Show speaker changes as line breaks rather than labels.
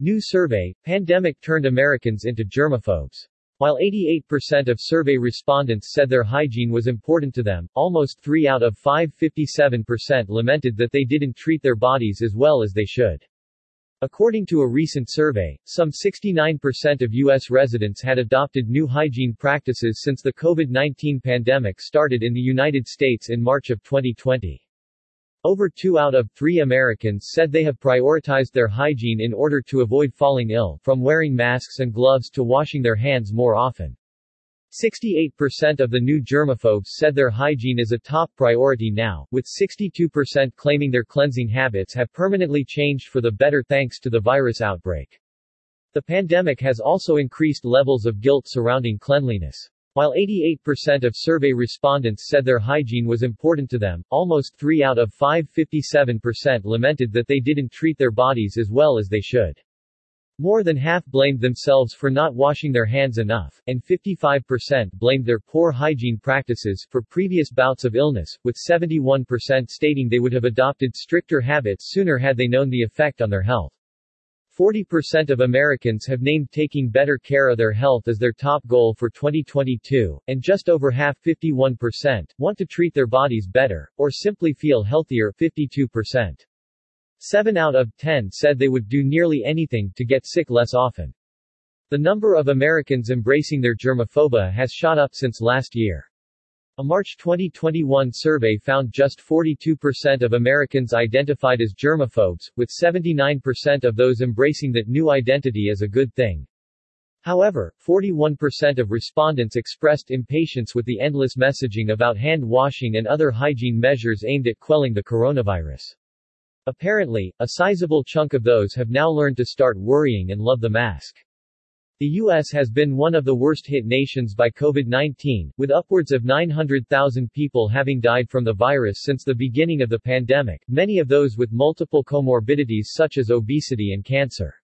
New survey, pandemic turned Americans into germaphobes. While 88% of survey respondents said their hygiene was important to them, almost 3 out of 5 57% lamented that they didn't treat their bodies as well as they should. According to a recent survey, some 69% of U.S. residents had adopted new hygiene practices since the COVID-19 pandemic started in the United States in March of 2020. Over two out of three Americans said they have prioritized their hygiene in order to avoid falling ill, from wearing masks and gloves to washing their hands more often. 68% of the new germaphobes said their hygiene is a top priority now, with 62% claiming their cleansing habits have permanently changed for the better thanks to the virus outbreak. The pandemic has also increased levels of guilt surrounding cleanliness. While 88% of survey respondents said their hygiene was important to them, almost 3 out of 5 57% lamented that they didn't treat their bodies as well as they should. More than half blamed themselves for not washing their hands enough, and 55% blamed their poor hygiene practices for previous bouts of illness, with 71% stating they would have adopted stricter habits sooner had they known the effect on their health. 40% of Americans have named taking better care of their health as their top goal for 2022, and just over half 51% want to treat their bodies better, or simply feel healthier 52%. 7 out of 10 said they would do nearly anything to get sick less often. The number of Americans embracing their germophobia has shot up since last year. A March 2021 survey found just 42% of Americans identified as germaphobes, with 79% of those embracing that new identity as a good thing. However, 41% of respondents expressed impatience with the endless messaging about hand washing and other hygiene measures aimed at quelling the coronavirus. Apparently, a sizable chunk of those have now learned to start worrying and love the mask. The U.S. has been one of the worst hit nations by COVID-19, with upwards of 900,000 people having died from the virus since the beginning of the pandemic, many of those with multiple comorbidities such as obesity and cancer.